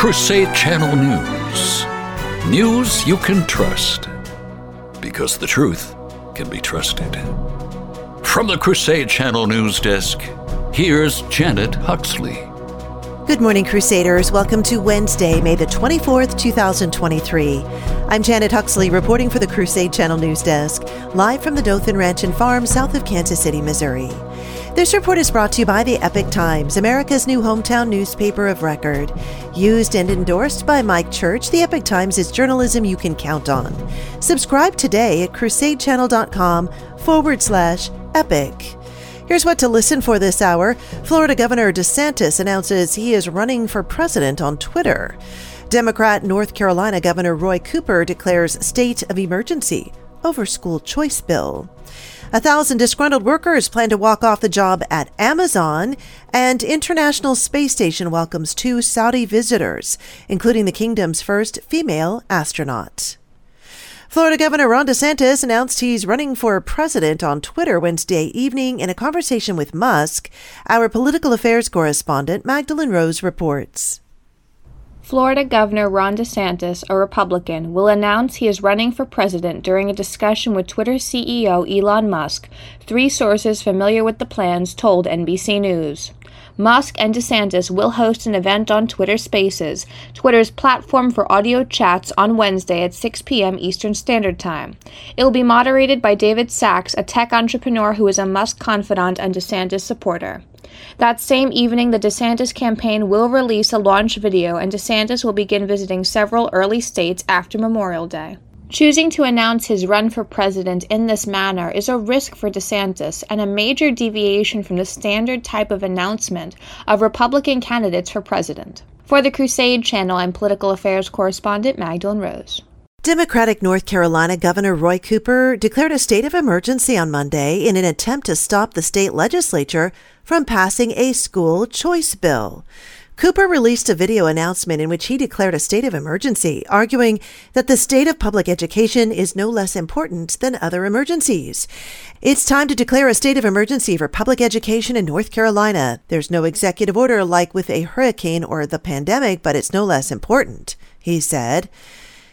Crusade Channel News. News you can trust. Because the truth can be trusted. From the Crusade Channel News Desk, here's Janet Huxley. Good morning, Crusaders. Welcome to Wednesday, May the 24th, 2023. I'm Janet Huxley reporting for the Crusade Channel News Desk, live from the Dothan Ranch and Farm south of Kansas City, Missouri. This report is brought to you by the Epoch Times, America's new hometown newspaper of record. Used and endorsed by Mike Church, the Epoch Times is journalism you can count on. Subscribe today at crusadechannel.com forward slash epic. Here's what to listen for this hour. Florida Governor DeSantis announces he is running for president on Twitter. Democrat North Carolina Governor Roy Cooper declares state of emergency over school choice bill. A thousand disgruntled workers plan to walk off the job at Amazon, and International Space Station welcomes two Saudi visitors, including the kingdom's first female astronaut. Florida Governor Ron DeSantis announced he's running for president on Twitter Wednesday evening in a conversation with Musk. Our political affairs correspondent Magdalene Rose reports. Florida Governor Ron DeSantis, a Republican, will announce he is running for president during a discussion with Twitter CEO Elon Musk, three sources familiar with the plans told NBC News. Musk and DeSantis will host an event on Twitter Spaces, Twitter's platform for audio chats, on Wednesday at 6 p.m. Eastern Standard Time. It will be moderated by David Sacks, a tech entrepreneur who is a Musk confidant and DeSantis supporter. That same evening, the DeSantis campaign will release a launch video, and DeSantis will begin visiting several early states after Memorial Day. Choosing to announce his run for president in this manner is a risk for DeSantis and a major deviation from the standard type of announcement of Republican candidates for president. For the Crusade Channel, I'm political affairs correspondent Magdalene Rose. Democratic North Carolina Governor Roy Cooper declared a state of emergency on Monday in an attempt to stop the state legislature from passing a school choice bill. Cooper released a video announcement in which he declared a state of emergency, arguing that the state of public education is no less important than other emergencies. It's time to declare a state of emergency for public education in North Carolina. There's no executive order like with a hurricane or the pandemic, but it's no less important, he said.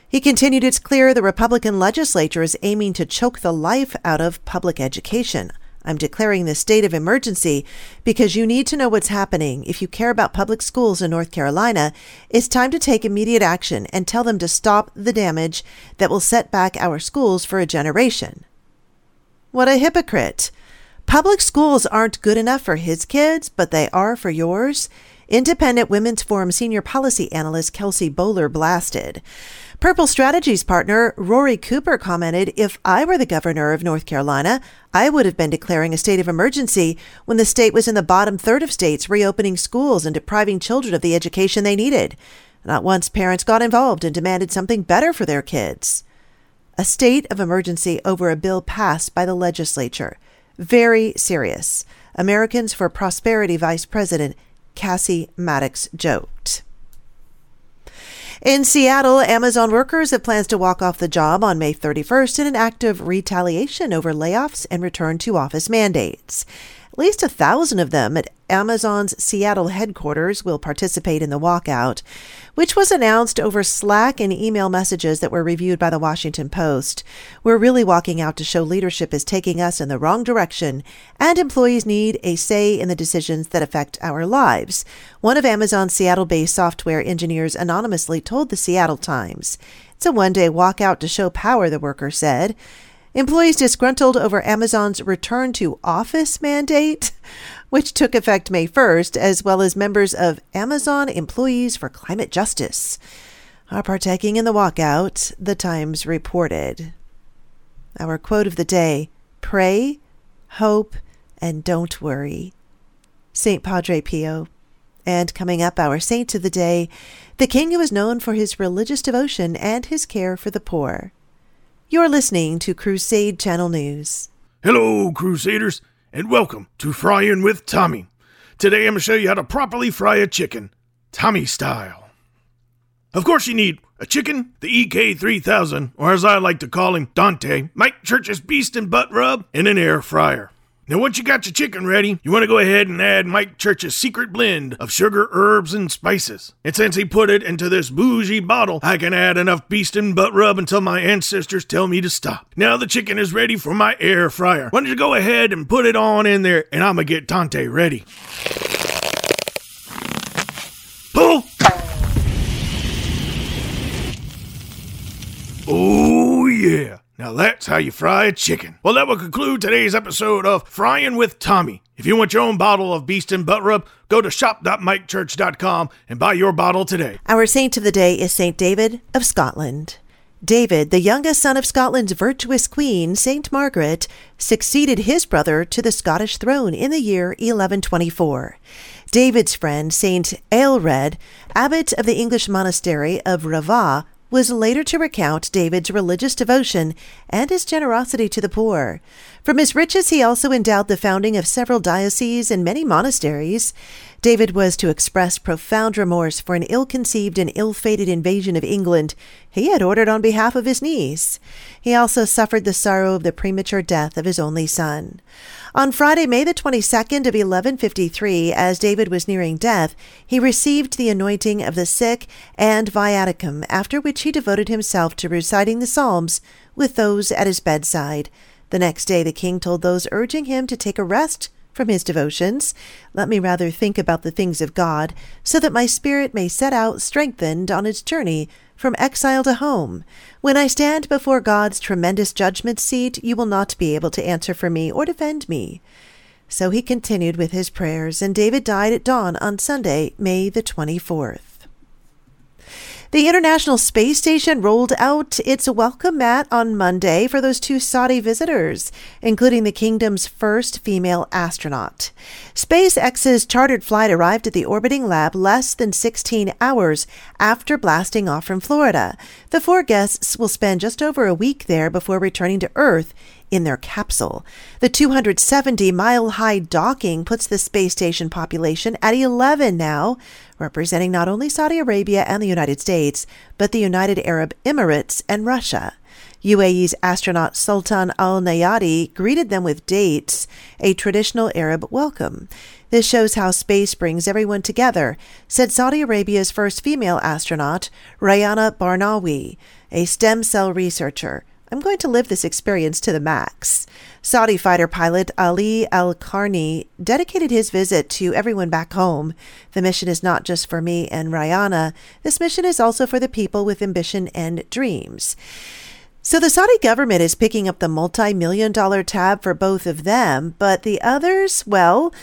He continued, It's clear the Republican legislature is aiming to choke the life out of public education. I'm declaring this state of emergency because you need to know what's happening. If you care about public schools in North Carolina, it's time to take immediate action and tell them to stop the damage that will set back our schools for a generation. What a hypocrite! Public schools aren't good enough for his kids, but they are for yours. Independent Women's Forum senior policy analyst Kelsey Bolar blasted. Purple Strategies partner Rory Cooper commented If I were the governor of North Carolina, I would have been declaring a state of emergency when the state was in the bottom third of states reopening schools and depriving children of the education they needed. Not once parents got involved and demanded something better for their kids. A state of emergency over a bill passed by the legislature. Very serious. Americans for Prosperity Vice President Casey Mattox joked. In Seattle, Amazon workers have plans to walk off the job on May 31st in an act of retaliation over layoffs and return to office mandates. At least a thousand of them at Amazon's Seattle headquarters will participate in the walkout, which was announced over Slack and email messages that were reviewed by the Washington Post. We're really walking out to show leadership is taking us in the wrong direction, and employees need a say in the decisions that affect our lives. One of Amazon's Seattle based software engineers anonymously told the Seattle Times. It's a one day walkout to show power, the worker said. Employees disgruntled over Amazon's return to office mandate, which took effect May 1st, as well as members of Amazon Employees for Climate Justice, are partaking in the walkout, the Times reported. Our quote of the day pray, hope, and don't worry. St. Padre Pio. And coming up, our saint of the day, the king who is known for his religious devotion and his care for the poor. You're listening to Crusade Channel News. Hello, Crusaders, and welcome to Frying with Tommy. Today I'm going to show you how to properly fry a chicken, Tommy style. Of course, you need a chicken, the EK3000, or as I like to call him, Dante, Mike Church's Beast and Butt Rub, and an air fryer. Now, once you got your chicken ready, you want to go ahead and add Mike Church's secret blend of sugar, herbs, and spices. And since he put it into this bougie bottle, I can add enough beast and butt rub until my ancestors tell me to stop. Now the chicken is ready for my air fryer. Why don't you go ahead and put it on in there, and I'm gonna get Tante ready. Now that's how you fry a chicken. Well, that will conclude today's episode of Frying with Tommy. If you want your own bottle of Beast and Butt Rub, go to shop.mikechurch.com and buy your bottle today. Our saint of the day is Saint David of Scotland. David, the youngest son of Scotland's virtuous queen, Saint Margaret, succeeded his brother to the Scottish throne in the year 1124. David's friend, Saint Aelred, abbot of the English monastery of Rievaulx, was later to recount David's religious devotion and his generosity to the poor. From his riches, he also endowed the founding of several dioceses and many monasteries. David was to express profound remorse for an ill conceived and ill fated invasion of England he had ordered on behalf of his niece. He also suffered the sorrow of the premature death of his only son. On Friday, May the 22nd of 1153, as David was nearing death, he received the anointing of the sick and viaticum, after which he devoted himself to reciting the Psalms with those at his bedside. The next day, the king told those urging him to take a rest from his devotions. Let me rather think about the things of God, so that my spirit may set out strengthened on its journey from exile to home. When I stand before God's tremendous judgment seat, you will not be able to answer for me or defend me. So he continued with his prayers, and David died at dawn on Sunday, May the 24th. The International Space Station rolled out its welcome mat on Monday for those two Saudi visitors, including the kingdom's first female astronaut. SpaceX's chartered flight arrived at the orbiting lab less than 16 hours after blasting off from Florida. The four guests will spend just over a week there before returning to Earth in their capsule. The 270 mile high docking puts the space station population at 11 now, representing not only Saudi Arabia and the United States, but the United Arab Emirates and Russia. UAE's astronaut Sultan Al Neyadi greeted them with dates, a traditional Arab welcome. This shows how space brings everyone together, said Saudi Arabia's first female astronaut, Rayana Barnawi, a stem cell researcher. I'm going to live this experience to the max. Saudi fighter pilot Ali Al Karni dedicated his visit to everyone back home. The mission is not just for me and Rayana, this mission is also for the people with ambition and dreams. So the Saudi government is picking up the multi million dollar tab for both of them, but the others, well,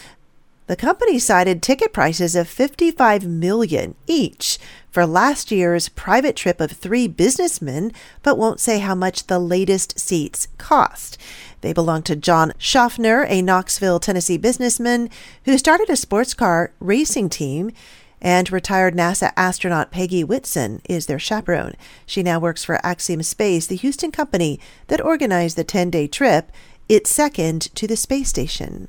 the company cited ticket prices of 55 million each for last year's private trip of three businessmen, but won't say how much the latest seats cost. They belong to John Shoffner, a Knoxville, Tennessee businessman who started a sports car racing team, and retired NASA astronaut Peggy Whitson is their chaperone. She now works for Axiom Space, the Houston company that organized the 10 day trip, its second to the space station.